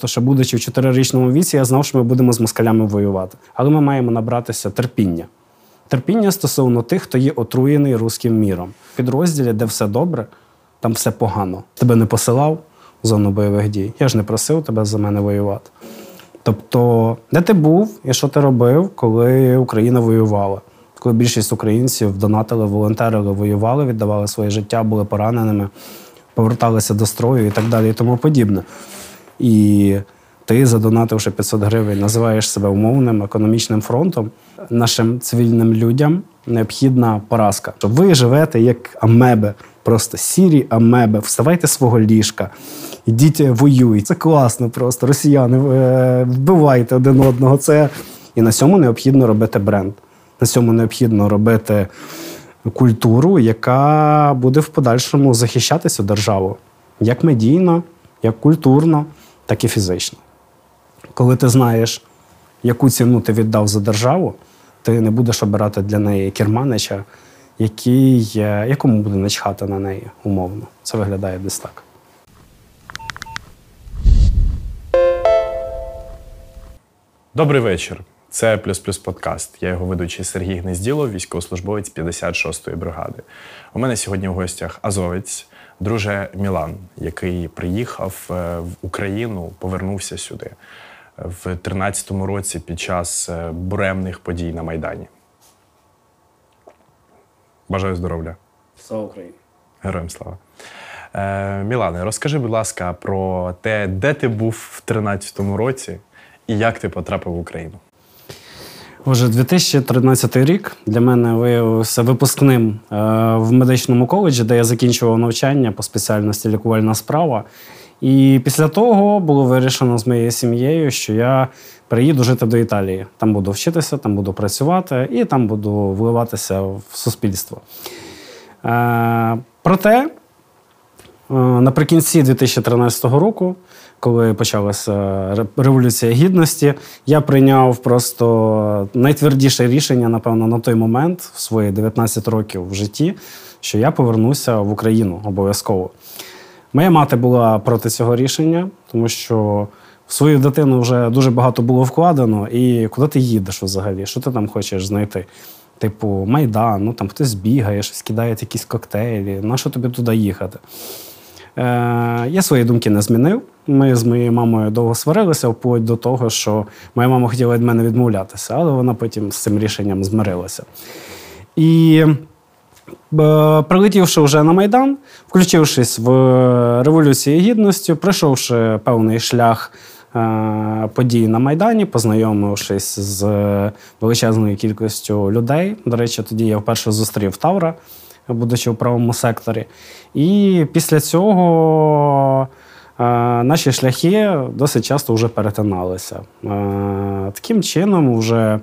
То, що, будучи в чотирирічному віці, я знав, що ми будемо з москалями воювати. Але ми маємо набратися терпіння. Терпіння стосовно тих, хто є отруєний руським міром. В підрозділі, де все добре, там все погано. Тебе не посилав в зону бойових дій. Я ж не просив тебе за мене воювати. Тобто, де ти був і що ти робив, коли Україна воювала? Коли більшість українців донатили, волонтерили, воювали, віддавали своє життя, були пораненими, поверталися до строю і так далі, і тому подібне. І ти, задонативши 500 гривень, називаєш себе умовним економічним фронтом. Нашим цивільним людям необхідна поразка. Що ви живете як амеби, просто сірі амеби. Вставайте свого ліжка, ідіть воюйте. Це класно просто. Росіяни е, вбивайте один одного. Це і на цьому необхідно робити бренд. На цьому необхідно робити культуру, яка буде в подальшому захищати цю державу як медійно, як культурно, так і фізично. Коли ти знаєш, яку ціну ти віддав за державу, ти не будеш обирати для неї керманича, який, е, якому буде начхати на неї умовно. Це виглядає десь так. Добрий вечір. Це плюс плюс подкаст. Я його ведучий Сергій Гнезділов, військовослужбовець 56-ї бригади. У мене сьогодні в гостях Азовець, друже Мілан, який приїхав е, в Україну, повернувся сюди в 13-му році під час е, буремних подій на Майдані. Бажаю здоров'я. Слава Україні! Героям слава. Е, Мілане, розкажи, будь ласка, про те, де ти був в 13-му році і як ти потрапив в Україну. Отже, 2013 рік для мене виявився випускним е, в медичному коледжі, де я закінчував навчання по спеціальності лікувальна справа. І після того було вирішено з моєю сім'єю, що я приїду жити до Італії. Там буду вчитися, там буду працювати і там буду вливатися в суспільство. Е, проте наприкінці 2013 року коли почалася революція гідності, я прийняв просто найтвердіше рішення, напевно, на той момент, в свої 19 років в житті, що я повернуся в Україну обов'язково. Моя мати була проти цього рішення, тому що в свою дитину вже дуже багато було вкладено. І куди ти їдеш взагалі? Що ти там хочеш знайти? Типу, майдан, ну там хтось бігає, щось кидає якісь коктейлі. На що тобі туди їхати? Е, Я свої думки не змінив. Ми з моєю мамою довго сварилися, вплоть до того, що моя мама хотіла від мене відмовлятися, але вона потім з цим рішенням змирилася. І е, прилетівши вже на Майдан, включившись в Революцію Гідності, пройшовши певний шлях. Е, подій на Майдані, познайомившись з величезною кількістю людей. До речі, тоді я вперше зустрів Тавра, будучи в правому секторі. І після цього е, наші шляхи досить часто вже перетиналися. Е, таким чином, вже е,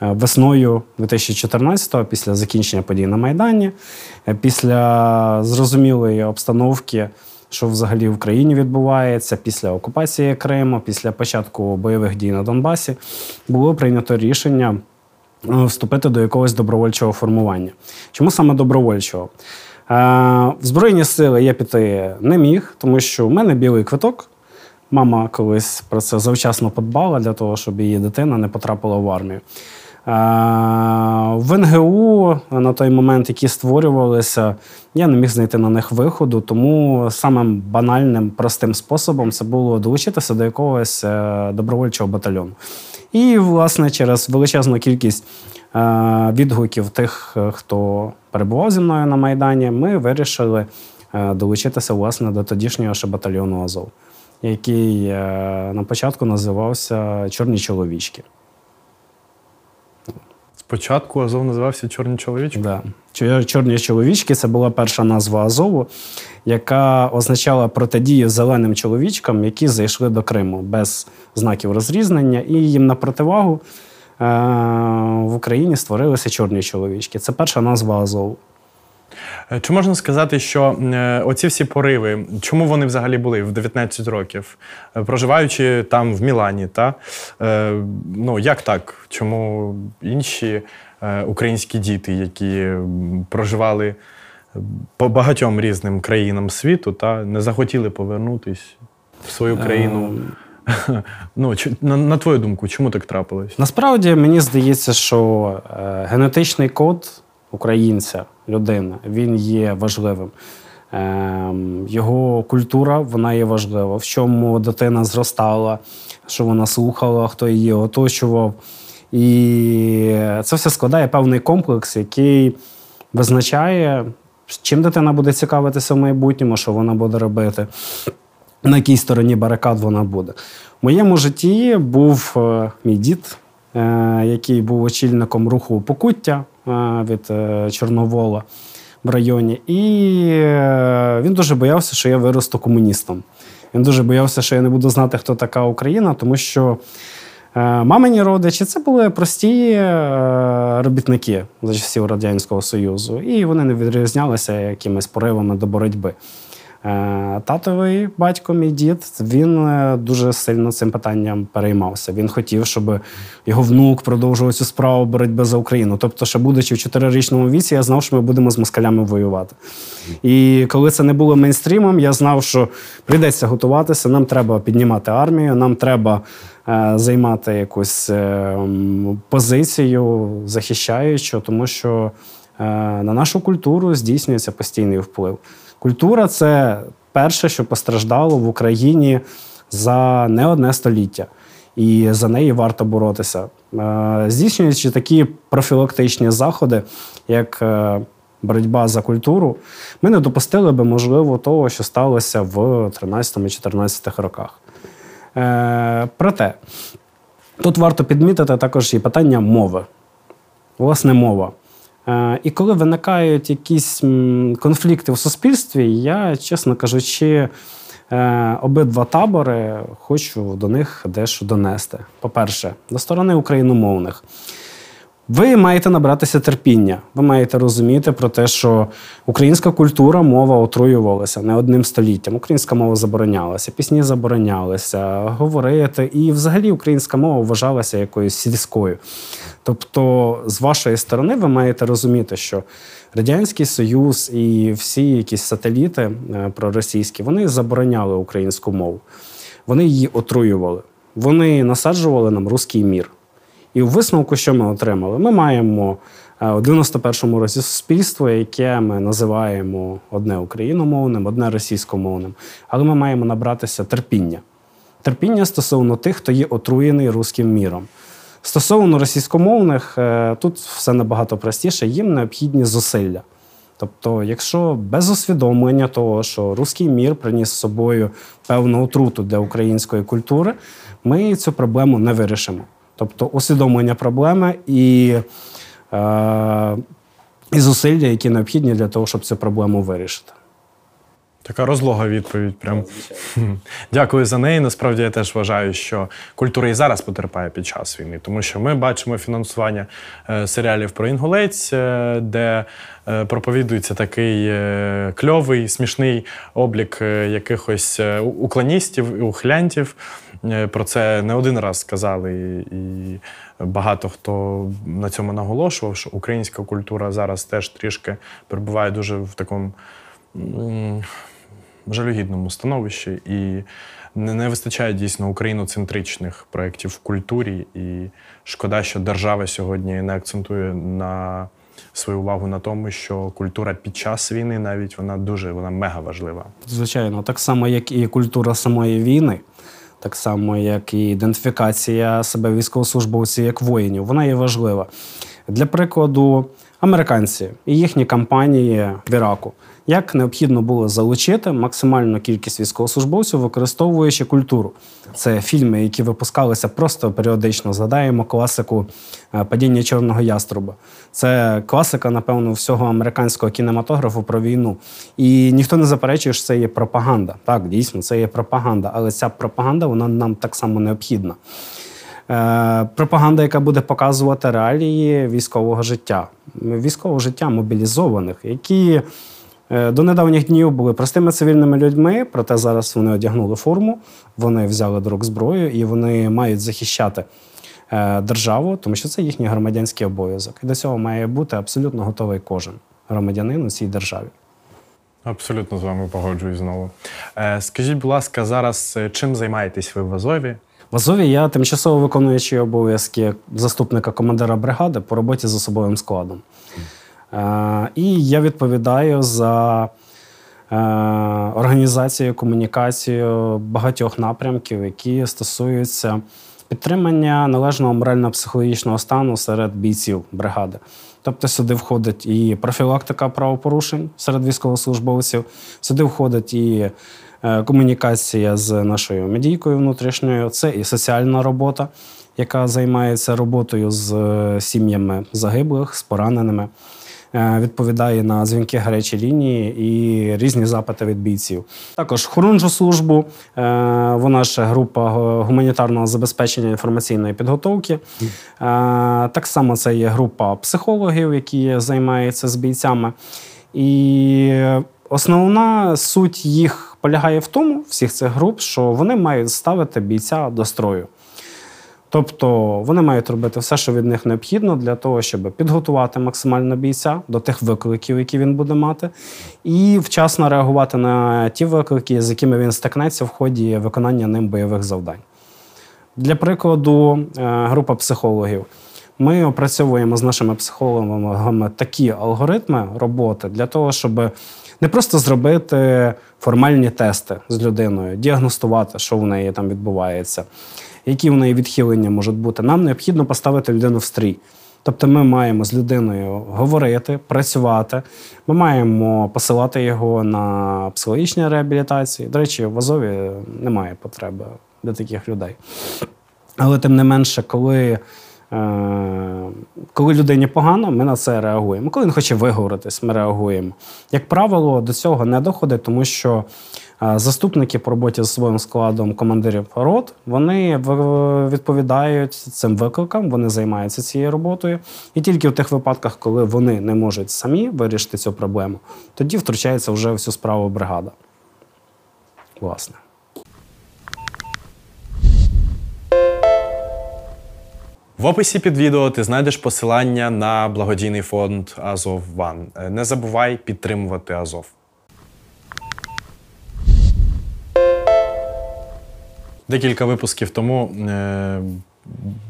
весною 2014-го, після закінчення подій на Майдані, після зрозумілої обстановки. Що взагалі в країні відбувається після окупації Криму, після початку бойових дій на Донбасі, було прийнято рішення вступити до якогось добровольчого формування. Чому саме добровольчого? В Збройні сили я піти не міг, тому що в мене білий квиток. Мама колись про це завчасно подбала для того, щоб її дитина не потрапила в армію. В НГУ на той момент, які створювалися, я не міг знайти на них виходу, тому самим банальним, простим способом це було долучитися до якогось е, добровольчого батальйону. І, власне, через величезну кількість Е, відгуків тих, е, хто перебував зі мною на Майдані, ми вирішили е, долучитися власне до тодішнього ще батальйону Азов, який на початку називався Чорні чоловічки. Спочатку Азов називався Чорні чоловічки? Да. Чорні чоловічки це була перша назва Азову, яка означала протидію зеленим чоловічкам, які зайшли до Криму без знаків розрізнення, і їм на противагу Е, в Україні створилися чорні чоловічки. Це перша назва Азову. Е, чи можна сказати, що е, оці всі пориви, чому вони взагалі були в 19 років, проживаючи там в Мілані, та ну як так? Чому інші українські діти, які проживали по багатьом різним країнам світу, та не захотіли повернутись в свою країну Ну, на, на твою думку, чому так трапилось? Насправді мені здається, що е, генетичний код українця, людини, він є важливим. Е, його культура вона є важлива. В чому дитина зростала, що вона слухала, хто її оточував. І це все складає певний комплекс, який визначає, чим дитина буде цікавитися в майбутньому, що вона буде робити, на якій стороні барикад вона буде. В моєму житті був е, мій дід, е, який був очільником руху покуття від Чорновола в районі. І він дуже боявся, що я виросту комуністом. Він дуже боявся, що я не буду знати, хто така Україна, тому що. Мамині родичі це були прості робітники за часів Радянського Союзу, і вони не відрізнялися якимись поривами до боротьби. Е, татовий батько, мій дід, він е, дуже сильно цим питанням переймався. Він хотів, щоб його внук продовжував цю справу боротьби за Україну. Тобто, ще будучи в чотирирічному віці, я знав, що ми будемо з москалями воювати. І коли це не було мейнстрімом, я знав, що прийдеться готуватися. Нам треба піднімати армію, нам треба е, займати якусь позицію, захищаючу, тому що на нашу культуру здійснюється постійний вплив. Культура це перше, що постраждало в Україні за не одне століття, і за неї варто боротися. Е, здійснюючи такі профілактичні заходи, як е, боротьба за культуру, ми не допустили би, можливо, того, що сталося в 13-14 роках. Е, проте, тут варто підмітити також і питання мови. Власне, мова. Е, і коли виникають якісь конфлікти в суспільстві, я, чесно кажучи, е, обидва табори хочу до них дещо донести. По-перше, до сторони україномовних. Ви маєте набратися терпіння. Ви маєте розуміти про те, що українська культура, мова отруювалася не одним століттям. Українська мова заборонялася, пісні заборонялися, говорити. І взагалі українська мова вважалася якоюсь сільською. Тобто, з вашої сторони, ви маєте розуміти, що Радянський Союз і всі якісь сателіти е, проросійські вони забороняли українську мову, вони її отруювали, вони насаджували нам руський мір. І у висновку, що ми отримали? Ми маємо е, у 91-му році суспільство, яке ми називаємо одне україномовним, одне російськомовним, але ми маємо набратися терпіння. Терпіння стосовно тих, хто є отруєний руським міром. Стосовно російськомовних, е, тут все набагато простіше, їм необхідні зусилля. Тобто, якщо без усвідомлення того, що руський мір приніс з собою певну отруту для української культури, ми цю проблему не вирішимо. Тобто усвідомлення проблеми і е, і зусилля, які необхідні для того, щоб цю проблему вирішити. Така розлога відповідь. Прям дякую за неї. Насправді я теж вважаю, що культура і зараз потерпає під час війни, тому що ми бачимо фінансування е, серіалів про інгулець, е, де е, проповідується такий кльовий, смішний облік якихось уклоністів і ухилянтів. Про це не один раз сказали, і багато хто на цьому наголошував, що українська культура зараз теж трішки перебуває дуже в такому жалюгідному становищі, і не, не вистачає дійсно україноцентричних проєктів в культурі. І шкода, що держава сьогодні не акцентує на свою увагу на тому, що культура під час війни навіть вона дуже вона мега важлива. Звичайно, так само, як і культура самої війни. Так само, як і ідентифікація себе військовослужбовців як воїнів, вона є важлива. Для прикладу, американці і їхні кампанії в Іраку як необхідно було залучити максимальну кількість військовослужбовців, використовуючи культуру. Це фільми, які випускалися просто періодично. Згадаємо класику е, падіння чорного яструба. Це класика, напевно, всього американського кінематографу про війну. І ніхто не заперечує, що це є пропаганда. Так, дійсно, це є пропаганда, але ця пропаганда вона нам так само необхідна. Е, пропаганда, яка буде показувати реалії військового життя, військового життя мобілізованих, які Е, до недавніх днів були простими цивільними людьми, проте зараз вони одягнули форму, вони взяли до рук зброю і вони мають захищати е, державу, тому що це їхній громадянський обов'язок. І до цього має бути абсолютно готовий кожен громадянин у цій державі. Абсолютно з вами погоджуюсь знову. Скажіть, будь ласка, зараз чим займаєтесь ви в Азові? В Азові я тимчасово виконуючий обов'язки заступника командира бригади по роботі з особовим складом. Е, і я відповідаю за е, організацію, комунікацію багатьох напрямків, які стосуються підтримання належного морально-психологічного стану серед бійців бригади. Тобто сюди входить і профілактика правопорушень серед військовослужбовців, сюди входить і комунікація з нашою медійкою внутрішньою, це і соціальна робота, яка займається роботою з е, сім'ями загиблих, з пораненими. Е, відповідає на дзвінки гарячі лінії і різні запити від бійців. Також хорунжу службу, е, вона ж група гуманітарного забезпечення інформаційної підготовки. Е, так само це є група психологів, які займаються з бійцями. І основна суть їх полягає в тому, всіх цих груп, що вони мають ставити бійця до строю. Тобто вони мають робити все, що від них необхідно, для того, щоб підготувати максимально бійця до тих викликів, які він буде мати, і вчасно реагувати на ті виклики, з якими він стикнеться в ході виконання ним бойових завдань. Для прикладу, е, група психологів. Ми опрацьовуємо з нашими психологами такі алгоритми роботи для того, щоб не просто зробити формальні тести з людиною, діагностувати, що в неї там відбувається які в неї відхилення можуть бути, нам необхідно поставити людину в стрій. Тобто ми маємо з людиною говорити, працювати, ми маємо посилати його на психологічні реабілітації. До речі, в Азові немає потреби для таких людей. Але тим не менше, коли коли людині погано, ми на це реагуємо. Коли він хоче виговоритись, ми реагуємо. Як правило, до цього не доходить, тому що Заступники по роботі з своїм складом командирів рот вони відповідають цим викликам, вони займаються цією роботою. І тільки в тих випадках, коли вони не можуть самі вирішити цю проблему, тоді втручається вже всю справу бригада. Власне. В описі під відео ти знайдеш посилання на благодійний фонд Азов Ван. Не забувай підтримувати Азов. Декілька випусків тому е,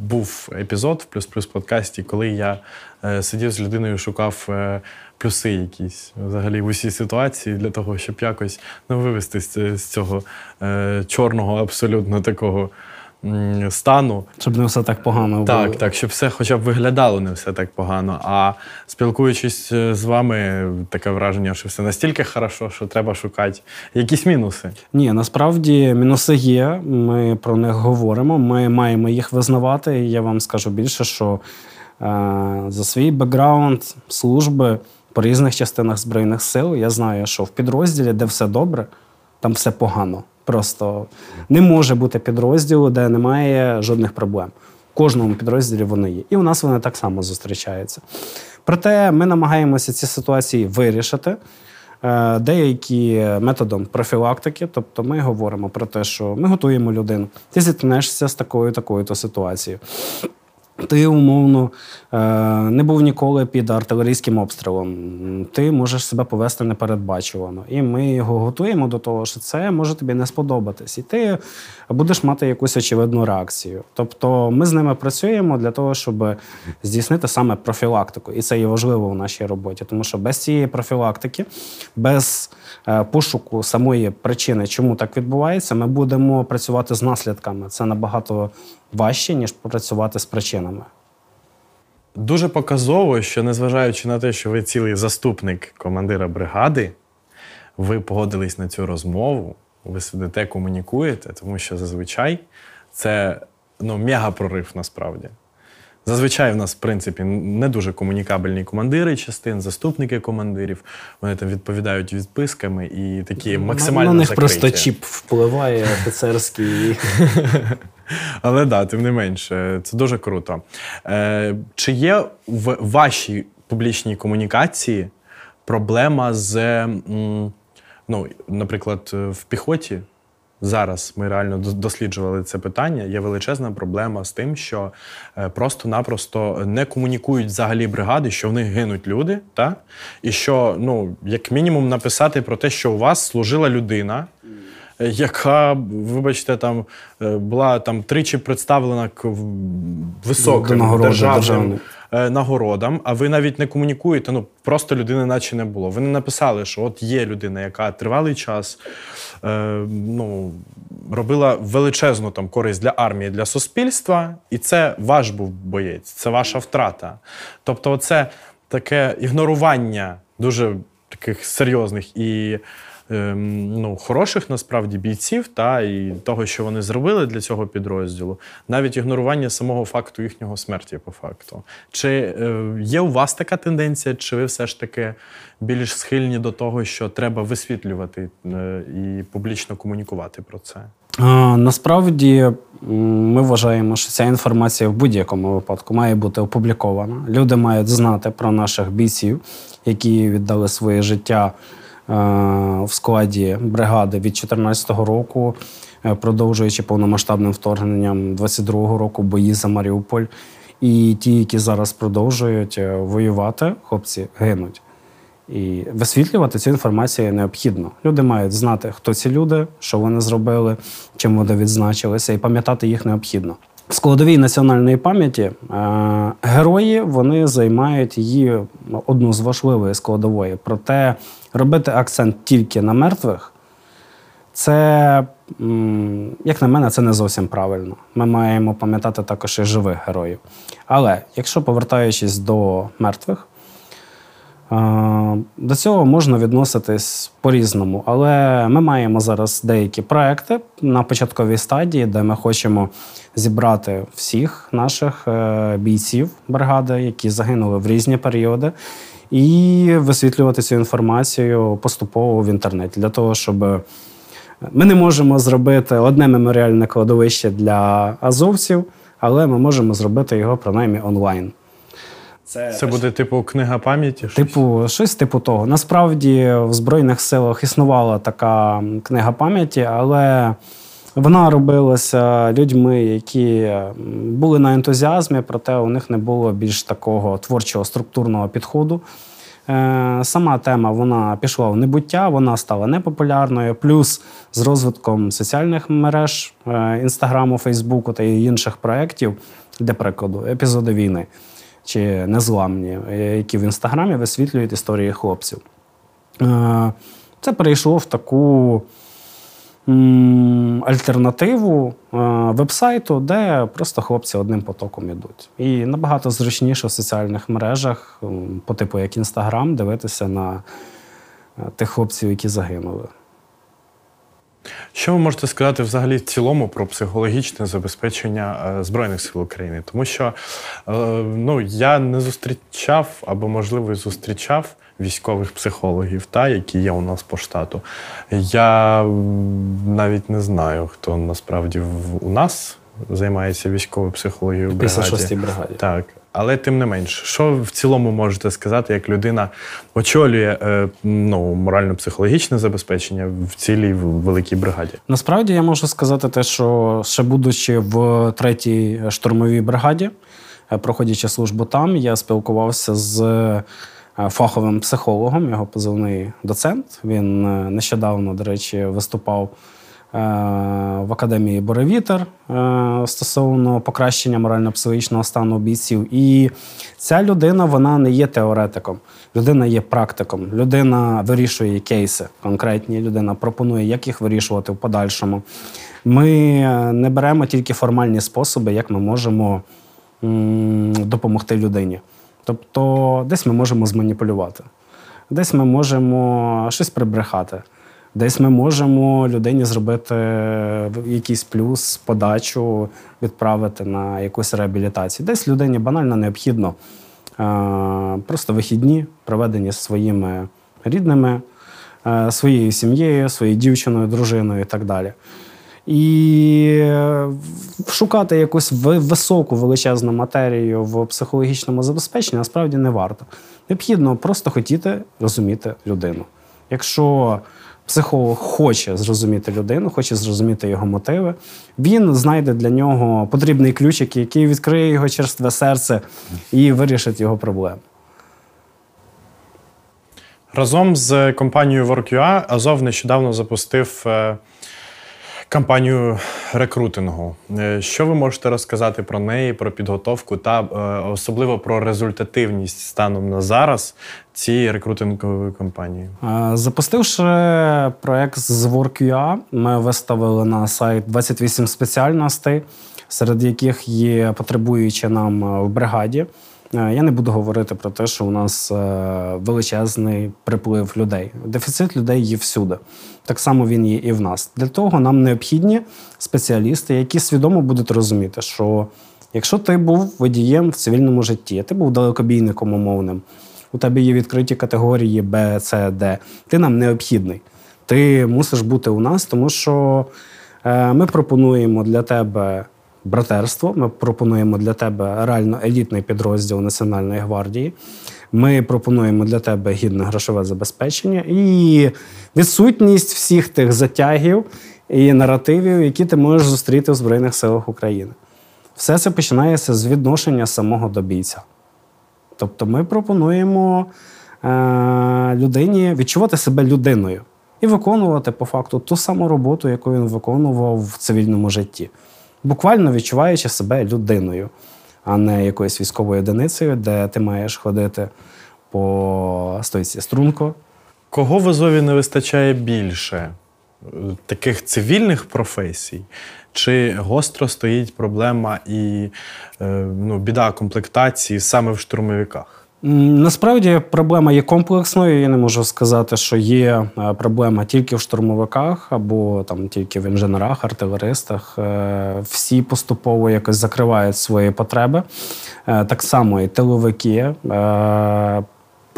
був епізод в плюс-плюс подкасті, коли я е, сидів з людиною, шукав е, плюси якісь взагалі в усій ситуації для того, щоб якось ну, вивести з, з цього е, чорного, абсолютно такого стану. Щоб не все так погано було. Так, так, щоб все хоча б виглядало не все так погано. А спілкуючись е, з вами, таке враження, що все настільки хорошо, що треба шукати якісь мінуси. Ні, насправді мінуси є. Ми про них говоримо. Ми маємо їх визнавати. Я вам скажу більше, що е, за свій бекграунд служби по різних частинах Збройних сил я знаю, що в підрозділі, де все добре, там все погано. Просто не може бути підрозділу, де немає жодних проблем. В кожному підрозділі вони є. І у нас вони так само зустрічаються. Проте ми намагаємося ці ситуації вирішити. Е, деякі методом профілактики, тобто ми говоримо про те, що ми готуємо людину, ти зіткнешся з такою такою то ситуацією. Ти умовно е, не був ніколи під артилерійським обстрілом. Ти можеш себе повести непередбачувано. І ми його готуємо до того, що це може тобі не сподобатись. І ти будеш мати якусь очевидну реакцію. Тобто ми з ними працюємо для того, щоб здійснити саме профілактику. І це є важливо у нашій роботі, тому що без цієї профілактики, без е, пошуку самої причини, чому так відбувається, ми будемо працювати з наслідками. Це набагато важче, ніж працювати з причинами. Дуже показово, що незважаючи на те, що ви цілий заступник командира бригади, ви погодились на цю розмову, ви сидите, комунікуєте, тому що зазвичай це ну, мега-прорив насправді. Зазвичай в нас, в принципі, не дуже комунікабельні командири частин, заступники командирів. Вони там відповідають відписками і такі максимально. На них закриті. просто чіп впливає офіцерський. Але да, тим не менше, це дуже круто. Е, Чи є в вашій публічній комунікації проблема з, ну, наприклад, в піхоті? Зараз ми реально досліджували це питання. Є величезна проблема з тим, що е, просто-напросто не комунікують взагалі бригади, що в них гинуть люди, та? і що, ну, як мінімум, написати про те, що у вас служила людина яка, вибачте, там була там тричі представлена к високим державним нагородам, а ви навіть не комунікуєте. Ну просто людини, наче не було. Ви не написали, що от є людина, яка тривалий час е, ну, робила величезну там користь для армії, для суспільства, і це ваш був боєць, це ваша втрата. Тобто, це таке ігнорування дуже таких серйозних і ем, ну, хороших насправді бійців, та і того, що вони зробили для цього підрозділу, навіть ігнорування самого факту їхнього смерті, по факту. Чи е, є у вас така тенденція, чи ви все ж таки більш схильні до того, що треба висвітлювати е, і публічно комунікувати про це? Насправді ми вважаємо, що ця інформація в будь-якому випадку має бути опублікована. Люди мають знати про наших бійців, які віддали своє життя Е, в складі бригади від 2014 року, е, продовжуючи повномасштабним вторгненням 22-го року бої за Маріуполь. І ті, які зараз продовжують е, воювати, хлопці гинуть. І висвітлювати цю інформацію необхідно. Люди мають знати, хто ці люди, що вони зробили, чим вони відзначилися, і пам'ятати їх необхідно. В складовій національної пам'яті е, герої вони займають її одну з важливої складової. Проте робити акцент тільки на мертвих, це, як на мене, це не зовсім правильно. Ми маємо пам'ятати також і живих героїв. Але якщо повертаючись до мертвих, до цього можна відноситись по-різному, але ми маємо зараз деякі проекти на початковій стадії, де ми хочемо зібрати всіх наших е, бійців бригади, які загинули в різні періоди, і висвітлювати цю інформацію поступово в інтернеті для того, щоб ми не можемо зробити одне меморіальне кладовище для азовців, але ми можемо зробити його принаймні онлайн. Це Це буде типу книга пам'яті? Типу, щось типу того. Насправді в Збройних силах існувала така книга пам'яті, але вона робилася людьми, які були на ентузіазмі, проте у них не було більш такого творчого структурного підходу. Е, сама тема вона пішла в небуття, вона стала непопулярною. Плюс з розвитком соціальних мереж е, інстаграму, Фейсбуку та інших проєктів, для прикладу, епізоди війни чи незламні, е, які в інстаграмі висвітлюють історії хлопців. Е, це перейшло в таку альтернативу е, вебсайту, де просто хлопці одним потоком йдуть. І набагато зручніше в соціальних мережах, по типу як Інстаграм, дивитися на тих хлопців, які загинули. Що ви можете сказати взагалі в цілому про психологічне забезпечення е, Збройних сил України? Тому що е, ну, я не зустрічав або, можливо, зустрічав військових психологів, та, які є у нас по штату. Я навіть не знаю, хто насправді у нас займається військовою психологією в бригаді. 56-й бригаді. Так. Але тим не менш, що в цілому можете сказати, як людина очолює е, ну, морально-психологічне забезпечення в цілій великій бригаді? Насправді я можу сказати те, що ще будучи в третій штурмовій бригаді, е, проходячи службу там, я спілкувався з е, фаховим психологом, його позивний доцент. Він нещодавно, до речі, виступав. Е, в академії Боревітер е, стосовно покращення морально-психологічного стану бійців. І ця людина вона не є теоретиком, людина є практиком. Людина вирішує кейси конкретні. Людина пропонує, як їх вирішувати в подальшому. Ми не беремо тільки формальні способи, як ми можемо допомогти людині. Тобто, десь ми можемо зманіпулювати, десь ми можемо щось прибрехати. Десь ми можемо людині зробити якийсь плюс, подачу, відправити на якусь реабілітацію. Десь людині банально необхідно просто вихідні, проведені зі своїми рідними, своєю сім'єю, своєю дівчиною, дружиною і так далі. І шукати якусь високу величезну матерію в психологічному забезпеченні насправді не варто. Необхідно просто хотіти розуміти людину. Якщо Психолог хоче зрозуміти людину, хоче зрозуміти його мотиви. Він знайде для нього потрібний ключик, який відкриє його черстве серце і вирішить його проблему. Разом з компанією WorkUA Азов нещодавно запустив е, кампанію рекрутингу. Е, що ви можете розказати про неї, про підготовку та е, особливо про результативність станом на зараз цієї рекрутингової кампанії? Запустивши проект з WorkUA, ми виставили на сайт 28 спеціальностей, серед яких є потребуючі нам в бригаді. Е, я не буду говорити про те, що у нас е, величезний приплив людей. Дефіцит людей є всюди. Так само він є і в нас. Для того нам необхідні спеціалісти, які свідомо будуть розуміти, що якщо ти був водієм в цивільному житті, ти був далекобійником умовним, у тебе є відкриті категорії Б, С, Д, ти нам необхідний. Ти мусиш бути у нас, тому що е, ми пропонуємо для тебе братерство. Ми пропонуємо для тебе реально елітний підрозділ Національної гвардії. Ми пропонуємо для тебе гідне грошове забезпечення і відсутність всіх тих затягів і наративів, які ти можеш зустріти в Збройних силах України. Все це починається з відношення самого до бійця. Тобто ми пропонуємо е- людині відчувати себе людиною і виконувати по факту ту саму роботу, яку він виконував в цивільному житті буквально відчуваючи себе людиною, а не якоюсь військовою одиницею, де ти маєш ходити по стойці струнко. Кого в Азові не вистачає більше? Таких цивільних професій? Чи гостро стоїть проблема і е, ну, біда комплектації саме в штурмовиках? Насправді проблема є комплексною. Я не можу сказати, що є е, проблема тільки в штурмовиках або там тільки в інженерах, артилеристах. Е, всі поступово якось закривають свої потреби. Е, так само і тиловики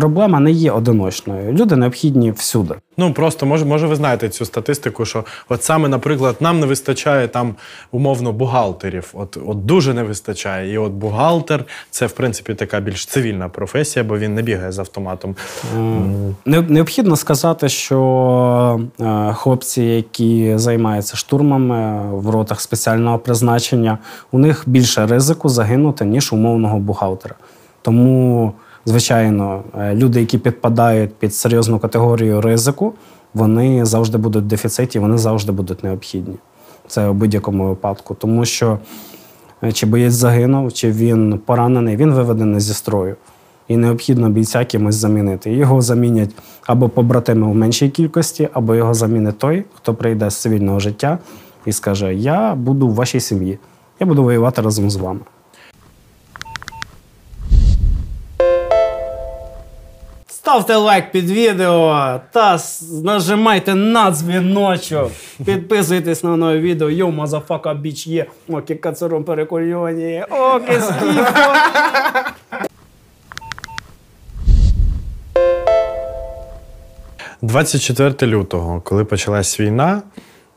проблема не є одиночною. Люди необхідні всюди. Ну просто може, може, ви знаєте цю статистику, що от саме, наприклад, нам не вистачає там умовно бухгалтерів. От от дуже не вистачає. І от бухгалтер це в принципі така більш цивільна професія, бо він не бігає з автоматом. Необхідно сказати, що е, хлопці, які займаються штурмами в ротах спеціального призначення, у них більше ризику загинути ніж умовного бухгалтера. Тому Звичайно, е, люди, які підпадають під серйозну категорію ризику, вони завжди будуть в дефіциті, вони завжди будуть необхідні. Це у будь-якому випадку. Тому що е, чи боєць загинув, чи він поранений, він виведений зі строю. І необхідно бійця кимось замінити. Його замінять або побратими в меншій кількості, або його замінить той, хто прийде з цивільного життя і скаже: Я буду в вашій сім'ї, я буду воювати разом з вами. Ставте лайк під відео та нажимайте на дзвіночок. Підписуйтесь на нове відео. Йо, мазафака біч є. Окі кацуром перекульоні. Окі скіфо. 24 лютого, коли почалась війна,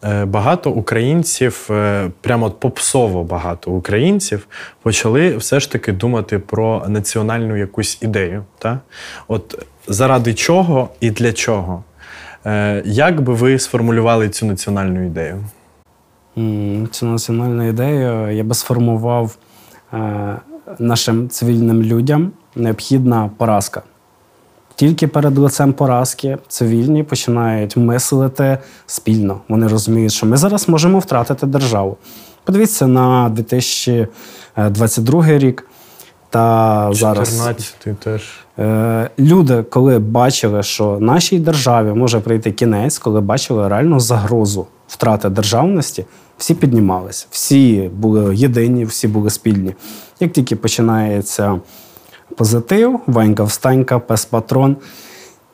Е, багато українців, е, прямо попсово багато українців, почали все ж таки думати про національну якусь ідею. Та? От заради чого і для чого? Е, як би ви сформулювали цю національну ідею? Цю національну ідею я би сформував нашим цивільним людям необхідна поразка. Тільки перед лицем поразки цивільні починають мислити спільно. Вони розуміють, що ми зараз можемо втратити державу. Подивіться на 2022 рік. Та зараз теж. Е, люди, коли бачили, що нашій державі може прийти кінець, коли бачили реальну загрозу втрати державності, всі піднімалися, всі були єдині, всі були спільні. Як тільки починається позитив, Ванька встанька, пес патрон.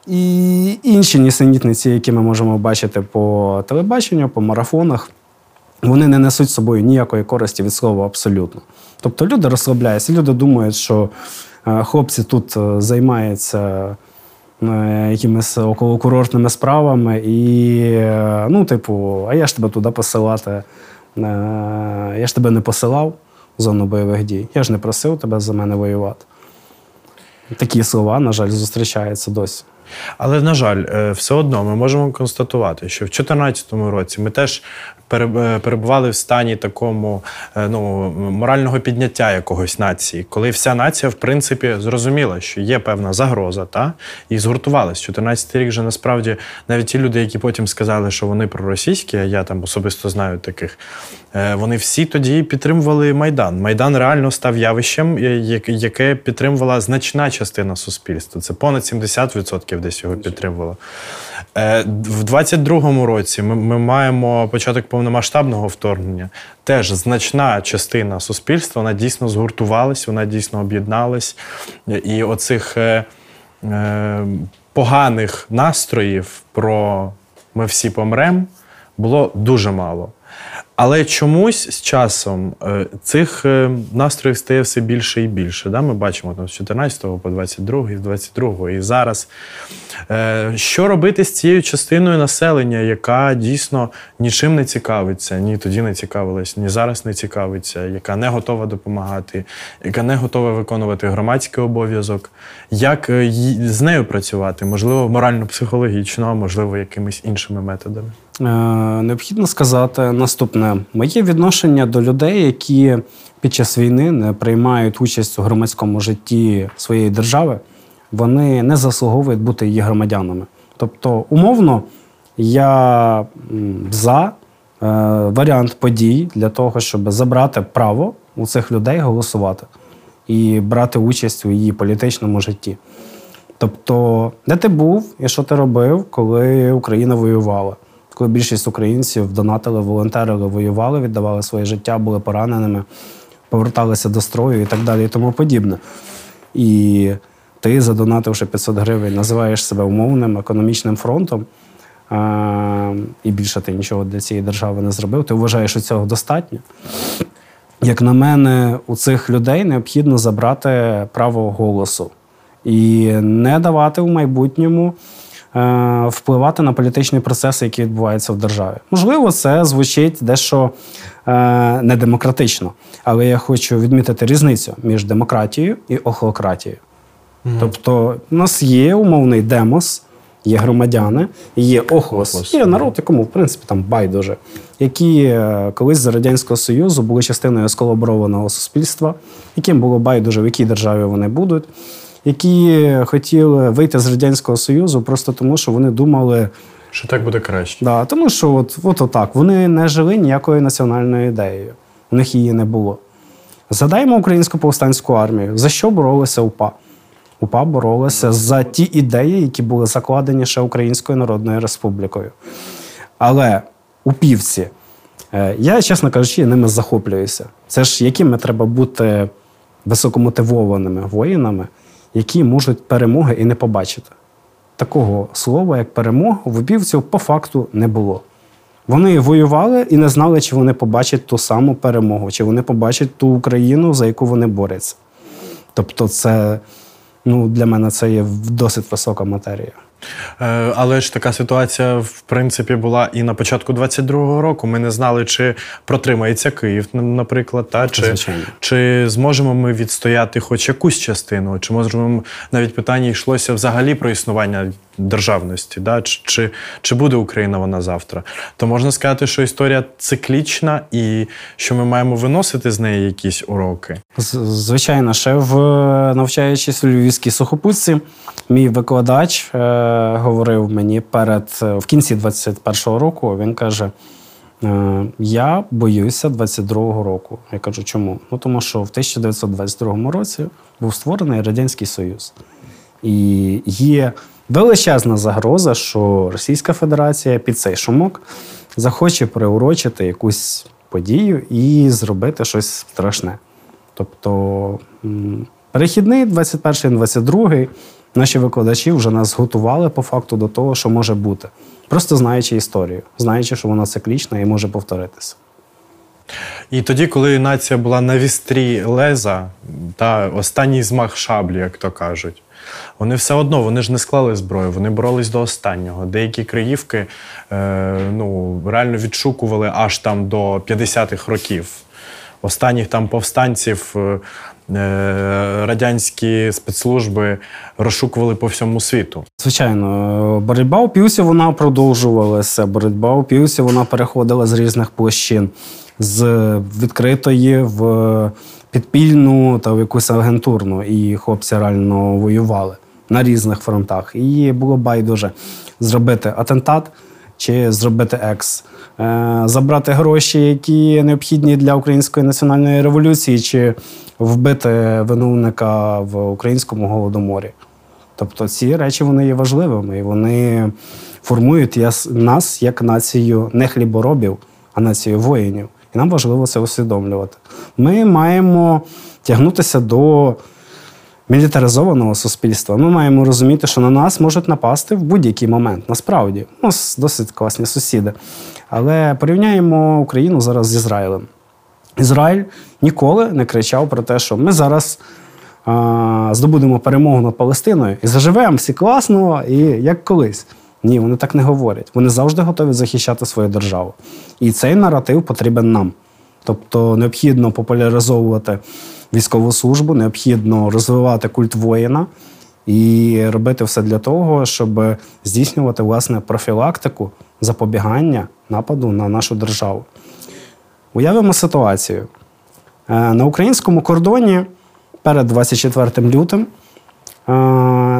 І інші нісенітниці, які ми можемо бачити по телебаченню, по марафонах, вони не несуть з собою ніякої користі від слова абсолютно. Тобто люди розслабляються, люди думають, що хлопці тут е, займаються е, якимись околокурортними справами, і, ну, типу, а я ж тебе туди посилати. Я ж тебе не посилав в зону бойових дій. Я ж не просив тебе за мене воювати. Такі слова, на жаль, зустрічаються досі. Але, на жаль, е, все одно ми можемо констатувати, що в 2014 році ми теж е, перебували в стані такому е, ну, морального підняття якогось нації, коли вся нація, в принципі, зрозуміла, що є певна загроза, та і згуртувалась. 14 рік вже насправді навіть ті люди, які потім сказали, що вони проросійські, а я там особисто знаю таких, вони всі тоді підтримували Майдан. Майдан реально став явищем, яке підтримувала значна частина суспільства. Це понад 70% десь його підтримувало. Е, в 22-му році ми, ми маємо початок повномасштабного вторгнення. Теж значна частина суспільства вона дійсно згуртувалась, вона дійсно об'єдналась. І оцих е, е, поганих настроїв про ми всі помремо було дуже мало. Але чомусь з часом е, цих е, настроїв стає все більше і більше. Да? Ми бачимо там з 14 по 22, з 22 і зараз. Е, що робити з цією частиною населення, яка дійсно нічим не цікавиться, ні тоді не цікавилась, ні зараз не цікавиться, яка не готова допомагати, яка не готова виконувати громадський обов'язок? Як з нею працювати? Можливо, морально-психологічно, можливо, якимись іншими методами? Необхідно сказати наступне. Моє відношення до людей, які під час війни не приймають участь у громадському житті своєї держави, вони не заслуговують бути її громадянами. Тобто, умовно, я за е, варіант подій для того, щоб забрати право у цих людей голосувати і брати участь у її політичному житті. Тобто, де ти був і що ти робив, коли Україна воювала? Коли більшість українців донатили, волонтерили, воювали, віддавали своє життя, були пораненими, поверталися до строю і так далі, і тому подібне. І ти, задонативши 500 гривень, називаєш себе умовним економічним фронтом, і більше ти нічого для цієї держави не зробив. Ти вважаєш, що цього достатньо. Як на мене, у цих людей необхідно забрати право голосу і не давати в майбутньому впливати на політичні процеси, які відбуваються в державі. Можливо, це звучить дещо е, недемократично, але я хочу відмітити різницю між демократією і охлократією. Mm. Тобто, у нас є умовний демос. Є громадяни, є охос, є народ, якому в принципі там байдуже, які е, колись за радянського союзу були частиною сколаборованого суспільства, яким було байдуже, в якій державі вони будуть які хотіли вийти з радянського союзу, просто тому, що вони думали. Що так буде краще. Да, Тому що от, от отак. Вони не жили ніякою національною ідеєю. У них її не було. Згадаємо українську повстанську армію. За що боролися УПА? УПА боролася за ті ідеї, які були закладені ще Українською Народною Республікою. Але упівці, е, я, чесно кажучи, ними захоплююся. Це ж якими треба бути високомотивованими воїнами, які можуть перемоги і не побачити. Такого слова, як перемога, в убівців по факту не було. Вони воювали і не знали, чи вони побачать ту саму перемогу, чи вони побачать ту Україну, за яку вони борються. Тобто, це ну, для мене це є досить висока матерія. Е, але ж така ситуація, в принципі, була і на початку 22-го року. Ми не знали, чи протримається Київ, наприклад, та чи чи зможемо ми відстояти хоч якусь частину, чи можемо навіть питання йшлося взагалі про існування державності, да? чи, чи чи, буде Україна вона завтра. То можна сказати, що історія циклічна і що ми маємо виносити з неї якісь уроки. Звичайно, ще в навчаючись у Львівській сухопутці, мій викладач е, говорив мені перед в кінці 21-го року. Він каже. Е, я боюся 22-го року. Я кажу, чому? Ну тому що в 1922 році був створений Радянський Союз. І є величезна загроза, що Російська Федерація під цей шумок захоче приурочити якусь подію і зробити щось страшне. Тобто перехідний 21-й, 22-й, наші викладачі вже нас готували по факту до того, що може бути. Просто знаючи історію, знаючи, що вона циклічна і може повторитися. І тоді, коли нація була на вістрі леза, та останній змах шаблі, як то кажуть, вони все одно вони ж не склали зброю, вони боролись до останнього. Деякі краївки е, ну, реально відшукували аж там до 50-х років. останніх там повстанців е, е, радянські спецслужби розшукували по всьому світу. Звичайно, боротьба у Пілсі вона продовжувалася. Боротьба у Пілсі вона переходила з різних площин, з відкритої в підпільну та в якусь агентурну. І хлопці реально воювали на різних фронтах. І було байдуже зробити атентат чи зробити екс. Е, забрати гроші, які необхідні для української національної революції, чи вбити виновника в українському голодоморі. Тобто ці речі вони є важливими і вони формують нас як націю не хліборобів, а націю воїнів. І нам важливо це усвідомлювати. Ми маємо тягнутися до мілітаризованого суспільства. Ми маємо розуміти, що на нас можуть напасти в будь-який момент. Насправді, у нас досить класні сусіди. Але порівняємо Україну зараз з Ізраїлем. Ізраїль ніколи не кричав про те, що ми зараз здобудемо перемогу над Палестиною і заживемо всі класно і як колись. Ні, вони так не говорять. Вони завжди готові захищати свою державу. І цей наратив потрібен нам. Тобто необхідно популяризовувати військову службу, необхідно розвивати культ воїна і робити все для того, щоб здійснювати власне профілактику запобігання нападу на нашу державу. Уявимо ситуацію. Е, на українському кордоні перед 24 лютим е,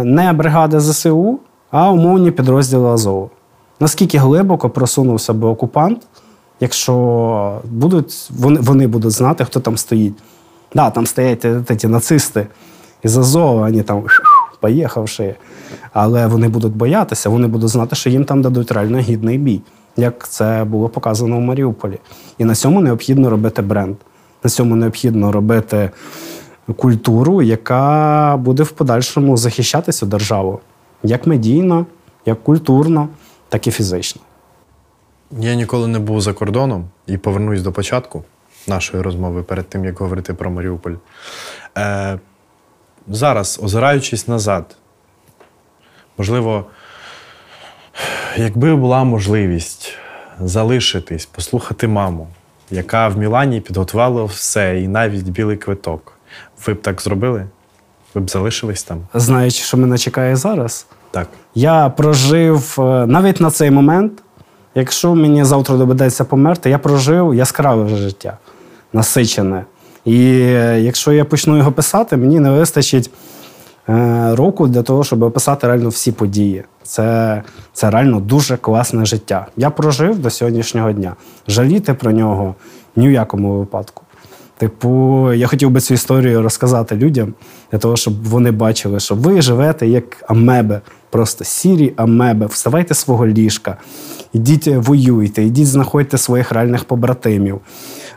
не бригади ЗСУ, а умовні підрозділи Азову. Наскільки глибоко просунувся би окупант, якщо будуть, вони вони будуть знати, хто там стоїть. Да, там стоять ті нацисти із Азова, вони там поїхавши. Але вони будуть боятися, вони будуть знати, що їм там дадуть реально гідний бій, як це було показано в Маріуполі. І на цьому необхідно робити бренд. На цьому необхідно робити культуру, яка буде в подальшому захищати цю державу як медійно, як культурно, так і фізично. Я ніколи не був за кордоном і повернусь до початку нашої розмови перед тим, як говорити про Маріуполь. Е, Зараз, озираючись назад, можливо, якби була можливість залишитись, послухати маму, яка в Мілані підготувала все, і навіть білий квиток, ви б так зробили? Ви б залишились там? Знаючи, що мене чекає зараз, так. Я прожив е, навіть на цей момент. Якщо мені завтра доведеться померти, я прожив яскраве життя, насичене. І е, якщо я почну його писати, мені не вистачить е, року для того, щоб описати реально всі події. Це це реально дуже класне життя. Я прожив до сьогоднішнього дня. Жаліти про нього ні в якому випадку. Типу, я хотів би цю історію розказати людям для того, щоб вони бачили, що ви живете як амеби, просто сірі амеби. Вставайте з свого ліжка, ідіть воюйте, ідіть, знаходьте своїх реальних побратимів.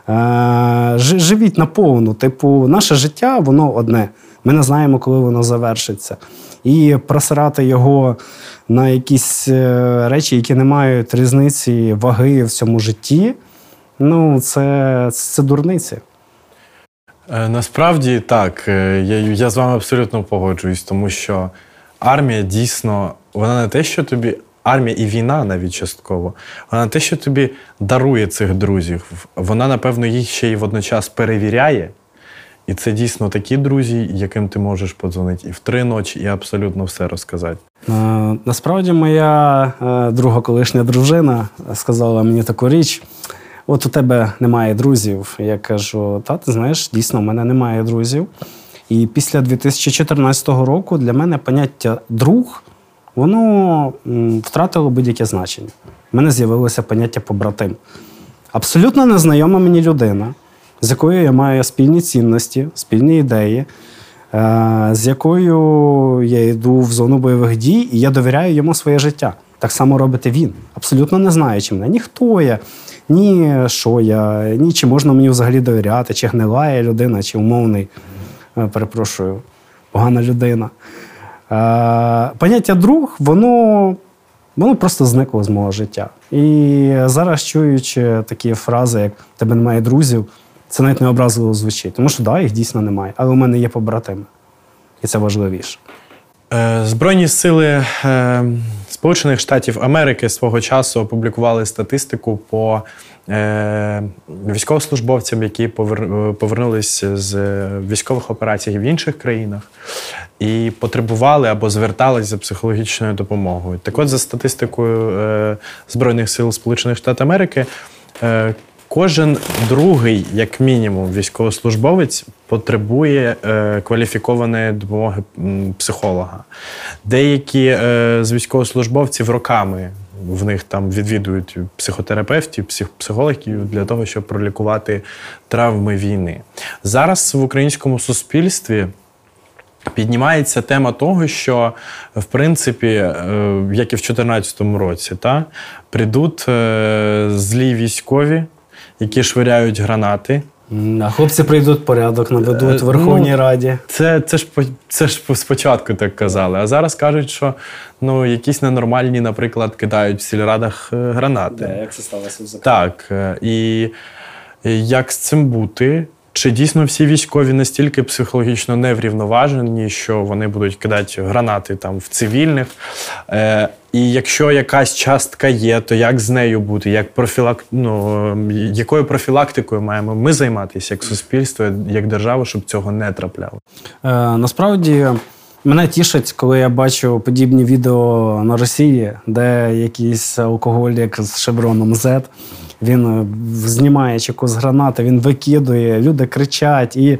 Е, живіть наповну. Типу, наше життя, воно одне. Ми не знаємо, коли воно завершиться. І просирати його на якісь е, речі, які не мають різниці ваги в цьому житті. Ну, це, це дурниці. Е, насправді так, е, я я з вами абсолютно погоджуюсь, тому що армія дійсно, вона не те, що тобі, армія і війна навіть частково, вона не те, що тобі дарує цих друзів, вона, напевно, їх ще й водночас перевіряє. І це дійсно такі друзі, яким ти можеш подзвонити і в три ночі, і абсолютно все розказати. Е, насправді, моя друга колишня дружина сказала мені таку річ. От у тебе немає друзів. Я кажу, та ти знаєш, дійсно, у мене немає друзів. І після 2014 року для мене поняття друг воно втратило будь-яке значення. У мене з'явилося поняття побратим. Абсолютно незнайома мені людина, з якою я маю спільні цінності, спільні ідеї, е, з якою я йду в зону бойових дій, і я довіряю йому своє життя. Так само робить він, абсолютно не знаючи мене. Ніхто я, ні що я, ні чи можна мені взагалі довіряти, чи гнила я людина, чи умовний, е, перепрошую, погана людина. Е, поняття друг, воно воно просто зникло з мого життя. І зараз, чуючи такі фрази, як тебе немає друзів, це навіть не образливо звучить. Тому що да, їх дійсно немає. Але у мене є побратими. І це важливіше. Е, Збройні сили Сполучених Штатів Америки свого часу опублікували статистику по е, військовослужбовцям, які повер, повернулися з військових операцій в інших країнах і потребували або звертались за психологічною допомогою. Так от, за статистикою е, Збройних сил Сполучених Штатів Америки, е, кожен другий, як мінімум, військовослужбовець потребує е, кваліфікованої допомоги психолога. Деякі е, з військовослужбовців роками в них там відвідують психотерапевтів, псих, психологів для того, щоб пролікувати травми війни. Зараз в українському суспільстві. Піднімається тема того, що в принципі, е, як і в 2014 році, та, прийдуть е, злі військові, які швиряють гранати. А хлопці прийдуть порядок, наведуть в Верховній ну, Раді. Це це, ж це ж спочатку так казали. А зараз кажуть, що ну, якісь ненормальні, наприклад, кидають в сільрадах е, гранати. Да, як це сталося в Так. І як з цим бути? Чи дійсно всі військові настільки психологічно неврівноважені, що вони будуть кидати гранати там в цивільних? Е, І якщо якась частка є, то як з нею бути? Як профілак... ну, Якою профілактикою маємо ми займатися як суспільство, як держава, щоб цього не трапляло? Е, Насправді. Мене тішить, коли я бачу подібні відео на Росії, де якийсь алкоголік з шевроном Z він е, знімає чеку з гранати, він викидує, люди кричать. І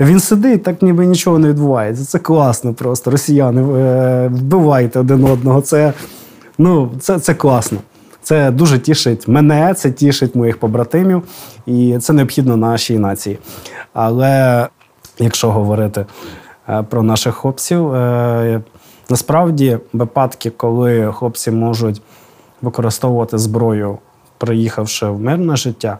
він сидить, так ніби нічого не відбувається. Це класно просто. Росіяни е, вбивайте один одного. Це, ну, це, Це класно. Це дуже тішить мене, це тішить моїх побратимів, і це необхідно нашій нації. Але якщо говорити про наших хлопців, насправді випадки, коли хлопці можуть використовувати зброю приїхавши в мирне життя,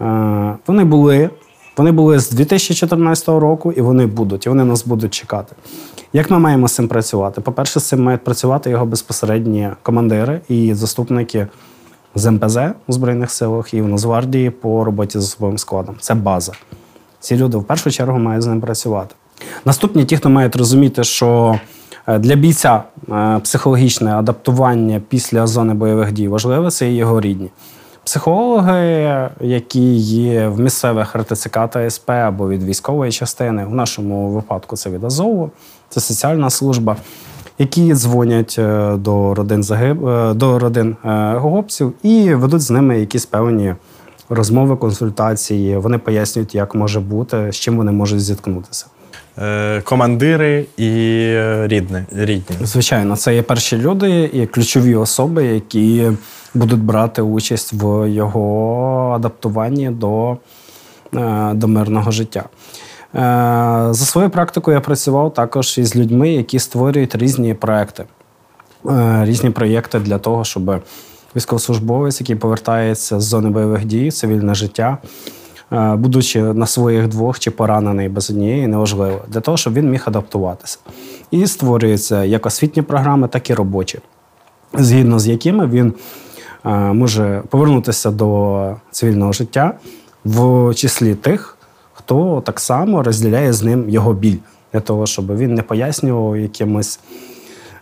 е, вони були. Вони були з 2014 року, і вони будуть, і вони нас будуть чекати. Як ми маємо з цим працювати? По-перше, з цим мають працювати його безпосередні командири і заступники з МПЗ у Збройних силах і в Нацгвардії по роботі з особовим складом. Це база. Ці люди в першу чергу мають з ним працювати. Наступні ті, хто мають розуміти, що Е, для бійця е, психологічне адаптування після зони бойових дій важливе це і його рідні. Психологи, які є в місцевих РТЦК та СП або від військової частини, в нашому випадку це від Азову, це соціальна служба, які дзвонять е, до родин загиб... до родин гопців і ведуть з ними якісь певні розмови, консультації. Вони пояснюють, як може бути, з чим вони можуть зіткнутися. Е, командири і рідне, рідні. Звичайно, це є перші люди і ключові особи, які будуть брати участь в його адаптуванні до, е, до мирного життя. Е, за своєю практикою я працював також із людьми, які створюють різні проекти. Різні проєкти для того, щоб військовослужбовець, який повертається з зони бойових дій, цивільне життя. Е, будучи на своїх двох чи поранений без однієї, неважливо, для того, щоб він міг адаптуватися. І створюються як освітні програми, так і робочі, згідно з якими він е, може повернутися до цивільного життя, в числі тих, хто так само розділяє з ним його біль, для того, щоб він не пояснював якимось.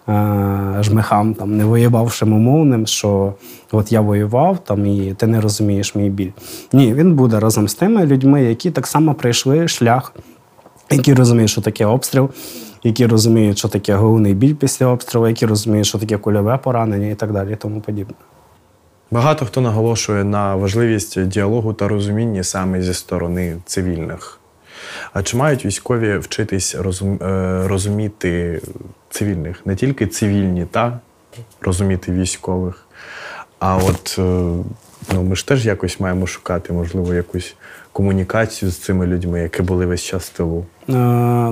Е, жмихам, там, не воювавшим умовним, що от я воював там і ти не розумієш мій біль. Ні, він буде разом з тими людьми, які так само пройшли шлях, які розуміють, що таке обстріл, які розуміють, що таке головний біль після обстрілу, які розуміють, що таке кульове поранення і так далі, і тому подібне. Багато хто наголошує на важливість діалогу та розуміння саме зі сторони цивільних. А чи мають військові вчитись розум, е, розуміти цивільних, не тільки цивільні, та розуміти військових, а от е, ну, ми ж теж якось маємо шукати, можливо, якусь комунікацію з цими людьми, які були весь час в тилу? Е,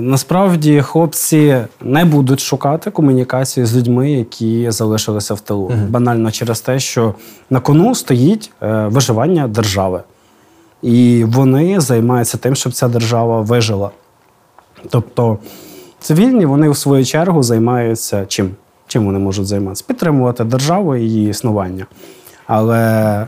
насправді хлопці не будуть шукати комунікацію з людьми, які залишилися в тилу. Угу. Банально через те, що на кону стоїть е, виживання держави. І вони займаються тим, щоб ця держава вижила. Тобто цивільні вони в свою чергу займаються чим? Чим вони можуть займатися? Підтримувати державу і її існування. Але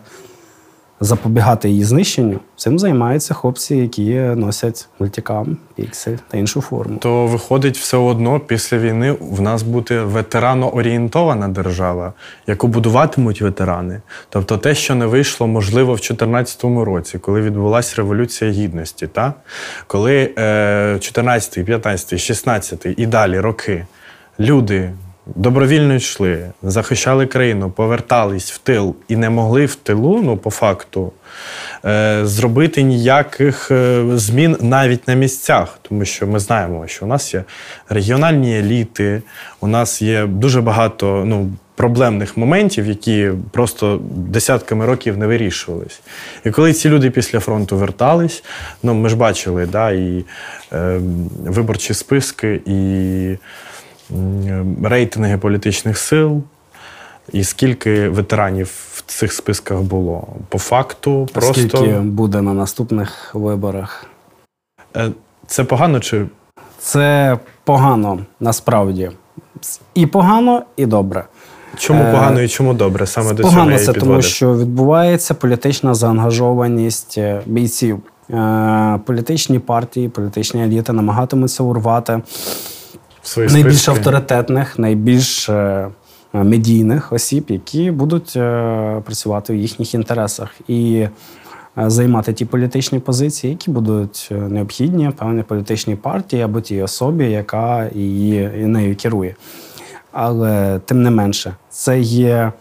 запобігати її знищенню, цим займаються хлопці, які носять мультикам, піксель та іншу форму. То виходить все одно після війни в нас бути ветерано-орієнтована держава, яку будуватимуть ветерани. Тобто те, що не вийшло, можливо, в 2014 році, коли відбулася революція гідності, та? коли е, 14, 15, 16 і далі роки люди добровільно йшли, захищали країну, повертались в тил і не могли в тилу, ну по факту, е, зробити ніяких е, змін навіть на місцях, тому що ми знаємо, що у нас є регіональні еліти, у нас є дуже багато ну, проблемних моментів, які просто десятками років не вирішувались. І коли ці люди після фронту вертались, ну ми ж бачили, да, і е, виборчі списки, і рейтинги політичних сил, і скільки ветеранів в цих списках було. По факту, просто Скільки буде на наступних виборах? Е, це погано чи? Це погано насправді. І погано, і добре. Чому е, погано і чому добре? Саме до погано цього я це підводив. тому, що відбувається політична заангажованість е, бійців. Політичні партії, політичні еліти намагатимуться урвати свої найбільш списки. авторитетних, найбільш е, медійних осіб, які будуть е, працювати в їхніх інтересах і е, займати ті політичні позиції, які будуть необхідні певній політичній партії або тій особі, яка її нею керує. Але тим не менше, це є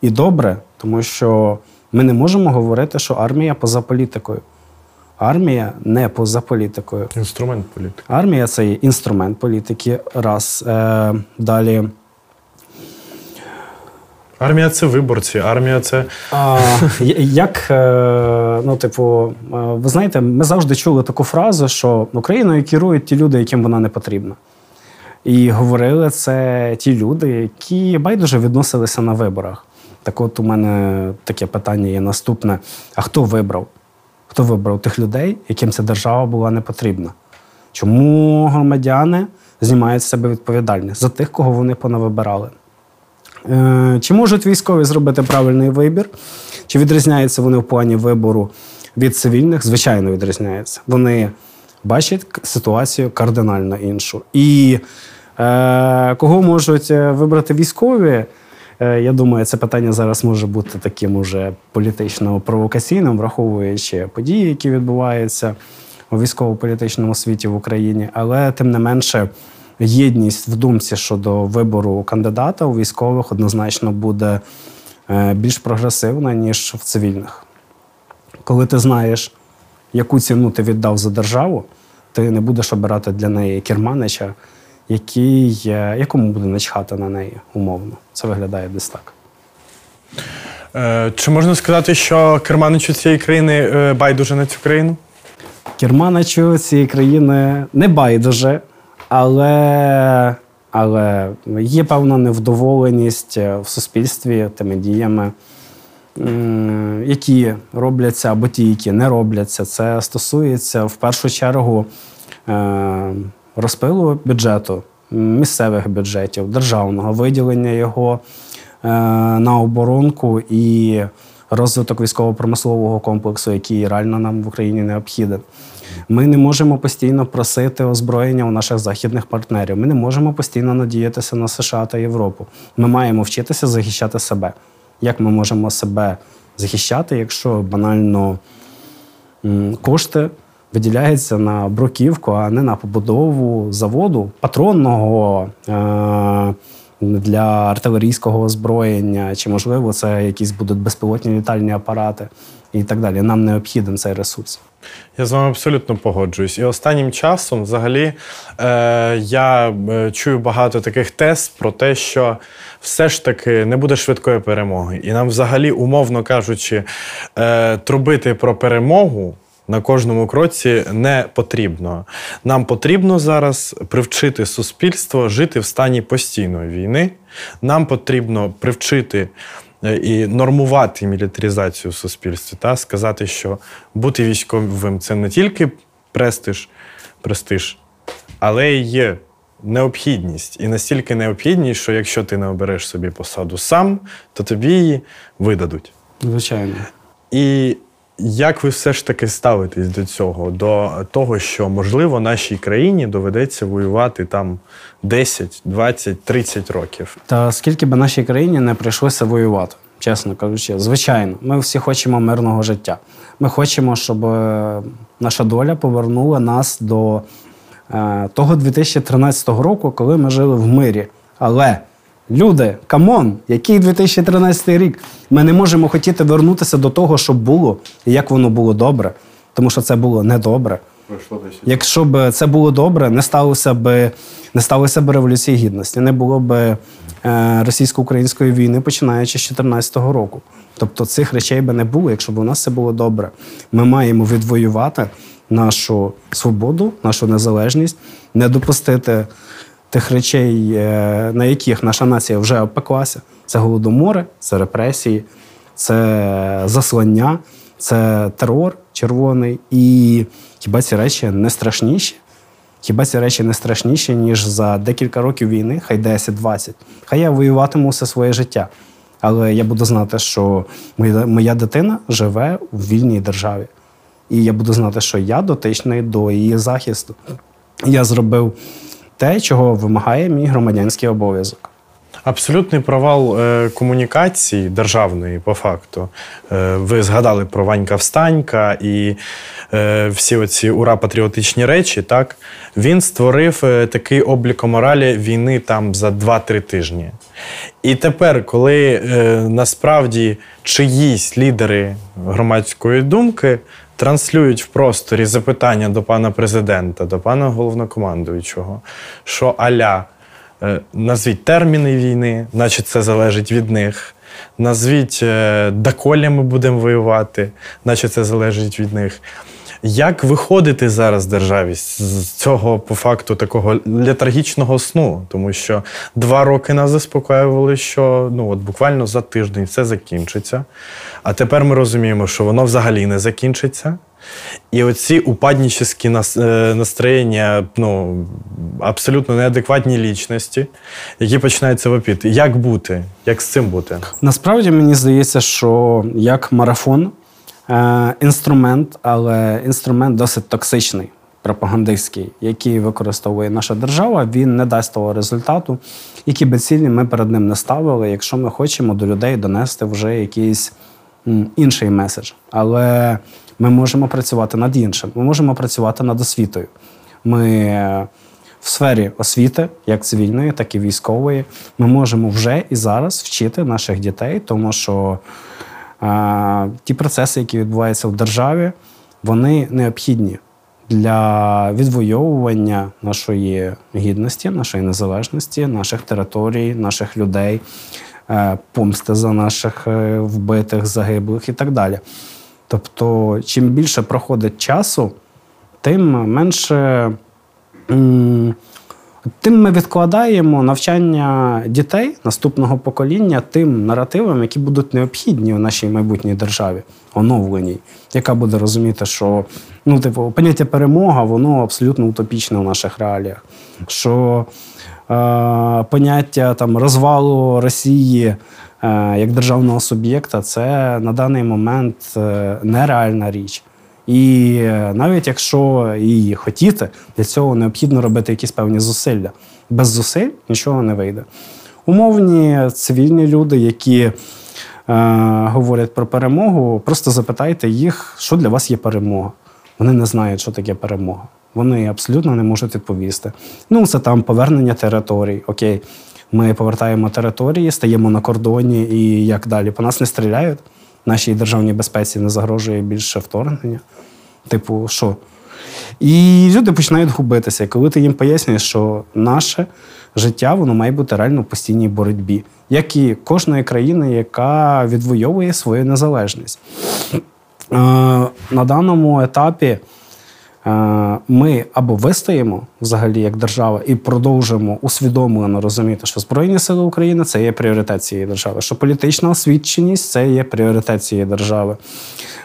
і добре, тому що ми не можемо говорити, що армія поза політикою. Армія не поза політикою. Інструмент політики. Армія це є інструмент політики. Раз. Е, Далі. Армія це виборці, армія це. А, Як, е, ну, типу, е, ви знаєте, ми завжди чули таку фразу, що Україною керують ті люди, яким вона не потрібна. І говорили це ті люди, які байдуже відносилися на виборах. Так от у мене таке питання є наступне: а хто вибрав? Хто вибрав тих людей, яким ця держава була не потрібна? Чому громадяни знімають з себе відповідальність за тих, кого вони понавибирали? Е, чи можуть військові зробити правильний вибір? Чи відрізняються вони в плані вибору від цивільних? Звичайно, відрізняються. Вони бачать ситуацію кардинально іншу. І е, кого можуть е, вибрати військові? Е, я думаю, це питання зараз може бути таким уже політично провокаційним, враховуючи події, які відбуваються у військово-політичному світі в Україні, але тим не менше. Єдність в думці щодо вибору кандидата у військових однозначно буде е, більш прогресивна, ніж в цивільних. Коли ти знаєш, яку ціну ти віддав за державу, ти не будеш обирати для неї керманича, який, якому буде начхати на неї умовно. Це виглядає десь так. Е, чи можна сказати, що керманичу цієї країни е, байдуже на цю країну? Керманичу цієї країни не байдуже, але але є певна невдоволеність в суспільстві тими діями, які робляться або ті, які не робляться. Це стосується в першу чергу е, розпилу бюджету, місцевих бюджетів, державного виділення його е, на оборонку і розвиток військово-промислового комплексу, який реально нам в Україні необхіден. Ми не можемо постійно просити озброєння у наших західних партнерів. Ми не можемо постійно надіятися на США та Європу. Ми маємо вчитися захищати себе. Як ми можемо себе захищати, якщо банально кошти виділяються на бруківку, а не на побудову заводу патронного е- для артилерійського озброєння, чи можливо це якісь будуть безпілотні літальні апарати і так далі. Нам необхіден цей ресурс. Я з вами абсолютно погоджуюсь. І останнім часом, взагалі, е, я е, чую багато таких тез про те, що все ж таки не буде швидкої перемоги. І нам, взагалі, умовно кажучи, е, трубити про перемогу. На кожному кроці не потрібно. Нам потрібно зараз привчити суспільство жити в стані постійної війни. Нам потрібно привчити Е, і нормувати мілітаризацію в суспільстві, та сказати, що бути військовим це не тільки престиж, престиж, але й є необхідність. І настільки необхідність, що якщо ти не обереш собі посаду сам, то тобі її видадуть. Звичайно. І як ви все ж таки ставитесь до цього? До того, що можливо нашій країні доведеться воювати там 10, 20, 30 років? Та скільки би нашій країні не прийшлося воювати, чесно кажучи, звичайно, ми всі хочемо мирного життя. Ми хочемо, щоб е, наша доля повернула нас до е, того 2013 року, коли ми жили в мирі. Але люди, come on, який 2013 рік? Ми не можемо хотіти вернутися до того, що було, і як воно було добре, тому що це було недобре. Якщо б це було добре, не сталося б не сталося б революції гідності, не було б е, російсько-української війни, починаючи з 2014 року. Тобто цих речей би не було, якщо б у нас все було добре. Ми маємо відвоювати нашу свободу, нашу незалежність, не допустити тих речей, е, на яких наша нація вже опеклася. Це голодомори, це репресії, це заслання, це терор червоний. І хіба ці речі не страшніші? Хіба ці речі не страшніші, ніж за декілька років війни, хай 10-20. Хай я воюватиму все своє життя. Але я буду знати, що моя, дитина живе у вільній державі. І я буду знати, що я дотичний до її захисту. Я зробив те, чого вимагає мій громадянський обов'язок. Абсолютний провал е, комунікації державної, по факту. Е, ви згадали про Ванька Встанька і е, всі оці ура-патріотичні речі. Так він створив е, такий облік моралі війни там за 2-3 тижні. І тепер, коли е, насправді чиїсь лідери громадської думки транслюють в просторі запитання до пана президента, до пана головнокомандуючого, що аля. Е, назвіть терміни війни, наче це залежить від них. Назвіть, доколі ми будемо воювати, наче це залежить від них. Як виходити зараз державі з цього по факту такого летаргічного сну? Тому що два роки нас заспокоювали, що ну от буквально за тиждень все закінчиться. А тепер ми розуміємо, що воно взагалі не закінчиться. І оці упаднічні е, настроєння, ну, абсолютно неадекватні лічності, які починають це вопіти. Як бути? Як з цим бути? Насправді мені здається, що як марафон е, інструмент, але інструмент досить токсичний, пропагандистський, який використовує наша держава, він не дасть того результату, які би цілі ми перед ним не ставили, якщо ми хочемо до людей донести вже якийсь інший меседж. Але ми можемо працювати над іншим. Ми можемо працювати над освітою. Ми в сфері освіти, як цивільної, так і військової, ми можемо вже і зараз вчити наших дітей, тому що ті процеси, які відбуваються в державі, вони необхідні для відвоювання нашої гідності, нашої незалежності, наших територій, наших людей, е, помсти за наших е, вбитих, загиблих і так далі. Тобто, чим більше проходить часу, тим менше. Тим ми відкладаємо навчання дітей наступного покоління тим наративам, які будуть необхідні в нашій майбутній державі, оновленій, яка буде розуміти, що ну, типу, поняття перемога, воно абсолютно утопічне в наших реаліях. Що е, поняття там розвалу Росії Е, як державного суб'єкта, це на даний момент е, нереальна річ. І е, навіть якщо її хотіти, для цього необхідно робити якісь певні зусилля. Без зусиль нічого не вийде. Умовні цивільні люди, які е, говорять про перемогу, просто запитайте їх, що для вас є перемога. Вони не знають, що таке перемога. Вони абсолютно не можуть відповісти. Ну, це там повернення територій, окей. Ми повертаємо території, стаємо на кордоні і як далі. По нас не стріляють. Нашій державній безпеці не загрожує більше вторгнення. Типу, що? І люди починають губитися. коли ти їм пояснюєш, що наше життя воно має бути реально в постійній боротьбі, як і кожної країни, яка відвоює свою незалежність. Е, на даному етапі. Е, ми або вистоїмо взагалі як держава і продовжимо усвідомлено розуміти, що Збройні Сили України це є пріоритет цієї держави, що політична освіченість це є пріоритет цієї держави,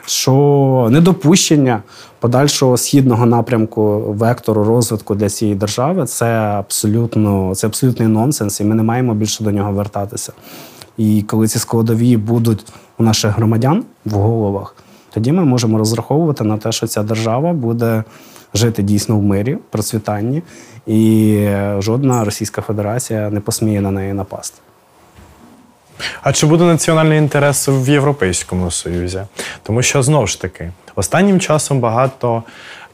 що недопущення подальшого східного напрямку вектору розвитку для цієї держави це абсолютно це абсолютний нонсенс, і ми не маємо більше до нього вертатися. І коли ці складові будуть у наших громадян в головах, тоді ми можемо розраховувати на те, що ця держава буде жити дійсно в мирі, процвітанні, і жодна Російська Федерація не посміє на неї напасти. А чи буде національний інтерес в Європейському Союзі? Тому що знову ж таки останнім часом багато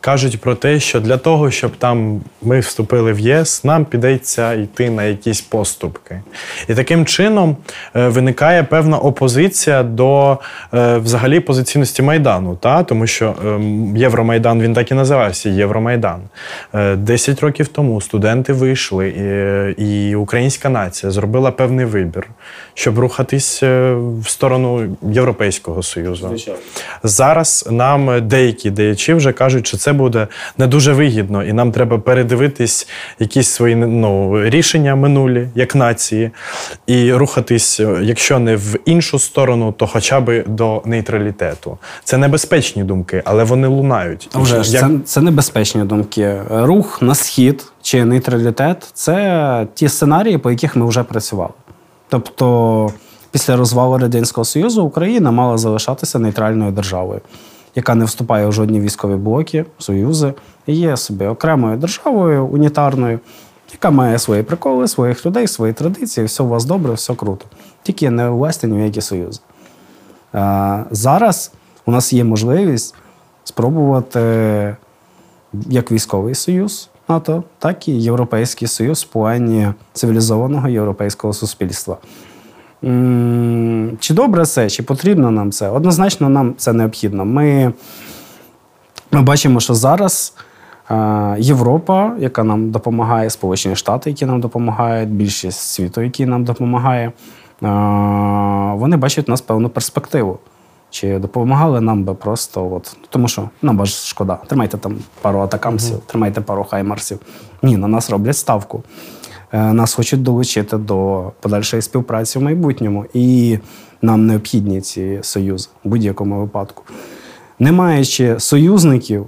кажуть про те, що для того, щоб там ми вступили в ЄС, нам підеться йти на якісь поступки. І таким чином е, виникає певна опозиція до е, взагалі позиційності Майдану, та? тому що ем, Євромайдан він так і називався Євромайдан. Е, десять років тому студенти вийшли, і, і українська нація зробила певний вибір, щоб рухатись в сторону Європейського Союзу. Звичайно. Зараз нам деякі діячі вже кажуть, що це це буде не дуже вигідно, і нам треба передивитись якісь свої ну, рішення минулі, як нації, і рухатись, якщо не в іншу сторону, то хоча б до нейтралітету. Це небезпечні думки, але вони лунають. Вже як... це, це небезпечні думки. Рух на схід чи нейтралітет це ті сценарії, по яких ми вже працювали. Тобто. Після розвалу Радянського Союзу Україна мала залишатися нейтральною державою яка не вступає у жодні військові блоки, союзи, і є собі окремою державою унітарною, яка має свої приколи, своїх людей, свої традиції, все у вас добре, все круто. Тільки не ввести ні в які союзи. Зараз у нас є можливість спробувати як військовий союз НАТО, так і Європейський Союз в плані цивілізованого європейського суспільства. Чи добре це, чи потрібно нам це? Однозначно, нам це необхідно. Ми ми бачимо, що зараз Європа, яка нам допомагає, Сполучені Штати, які нам допомагають, більшість світу, який нам допомагає, вони бачать у нас певну перспективу. Чи допомагали нам би просто, от, тому що нам баж шкода. Тримайте там пару атакамсів, mm-hmm. тримайте пару хаймарсів. Ні, на нас роблять ставку. Е, нас хочуть долучити до подальшої співпраці в майбутньому, і нам необхідні ці союзи в будь-якому випадку. Не маючи союзників,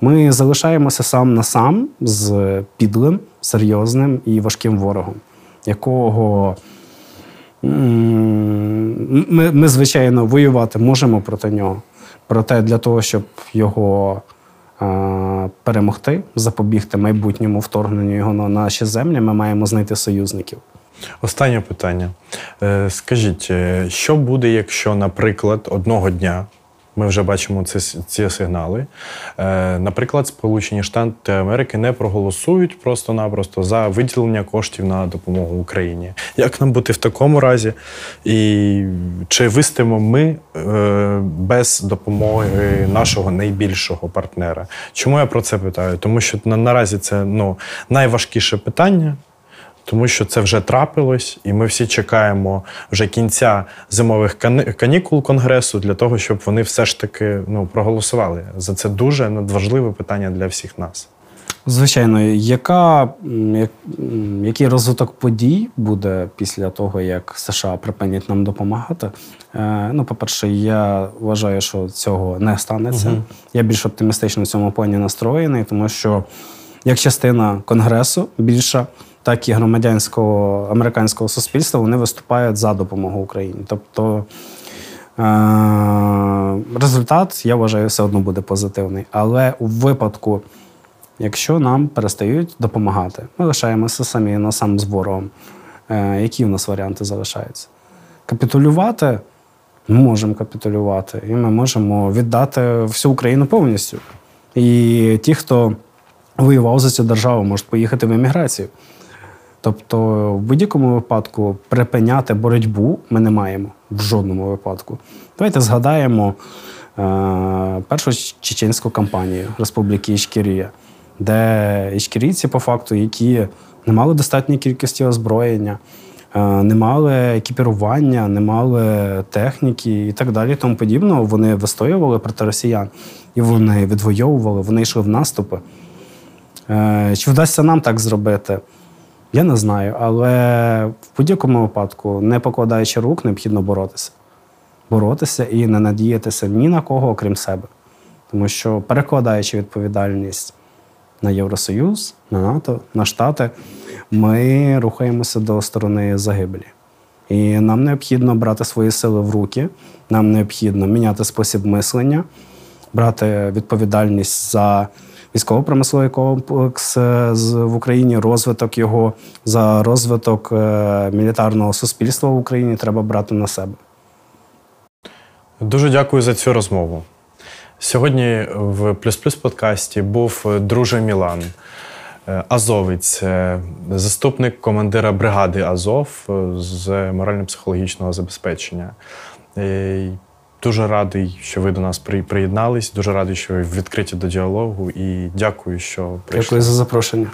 ми залишаємося сам на сам з підлим, серйозним і важким ворогом, якого ми, ми звичайно, воювати можемо проти нього. Проте для того, щоб його перемогти, запобігти майбутньому вторгненню його на наші землі, ми маємо знайти союзників. Останнє питання. Е, скажіть, е, що буде, якщо, наприклад, одного дня ми вже бачимо ці ці сигнали. Е, Наприклад, Сполучені Штати Америки не проголосують просто-напросто за виділення коштів на допомогу Україні. Як нам бути в такому разі? І чи вистимо ми е, без допомоги нашого найбільшого партнера? Чому я про це питаю? Тому що на, наразі це ну, найважкіше питання тому що це вже трапилось, і ми всі чекаємо вже кінця зимових канікул конгресу для того, щоб вони все ж таки ну, проголосували. За це дуже надважливе питання для всіх нас. Звичайно, яка, як, який розвиток подій буде після того, як США припинять нам допомагати? Е, ну, по-перше, я вважаю, що цього не станеться. Угу. Я більш оптимістично в цьому плані настроєний, тому що як частина конгресу більша так і громадянського американського суспільства вони виступають за допомогу Україні. Тобто е, результат, я вважаю, все одно буде позитивний. Але у випадку, якщо нам перестають допомагати, ми лишаємося самі на сам з ворогом. Е, які в нас варіанти залишаються? Капітулювати ми можемо капітулювати, і ми можемо віддати всю Україну повністю. І ті, хто воював за цю державу, можуть поїхати в еміграцію. Тобто, в будь-якому випадку припиняти боротьбу ми не маємо в жодному випадку. Давайте згадаємо е, першу чеченську кампанію Республіки Ічкірія, де ічкірійці, по факту, які не мали достатньої кількості озброєння, е, не мали екіпірування, не мали техніки і так далі. Тому подібного, вони вистоювали проти росіян і вони відвоювали, вони йшли в наступи. Е, чи вдасться нам так зробити? Я не знаю, але в будь-якому випадку, не покладаючи рук, необхідно боротися. Боротися і не надіятися ні на кого, окрім себе. Тому що, перекладаючи відповідальність на Євросоюз, на НАТО, на Штати, ми рухаємося до сторони загибелі. І нам необхідно брати свої сили в руки, нам необхідно міняти спосіб мислення, брати відповідальність за військово-промисловий комплекс е, в Україні, розвиток його, за розвиток е, мілітарного суспільства в Україні треба брати на себе. Дуже дякую за цю розмову. Сьогодні в Плюс Плюс подкасті був е, друже Мілан, азовець, заступник командира бригади Азов з морально-психологічного забезпечення. Дуже радий, що ви до нас приєднались. Дуже радий, що ви відкриті до діалогу. І дякую, що прийшли. Дякую за запрошення.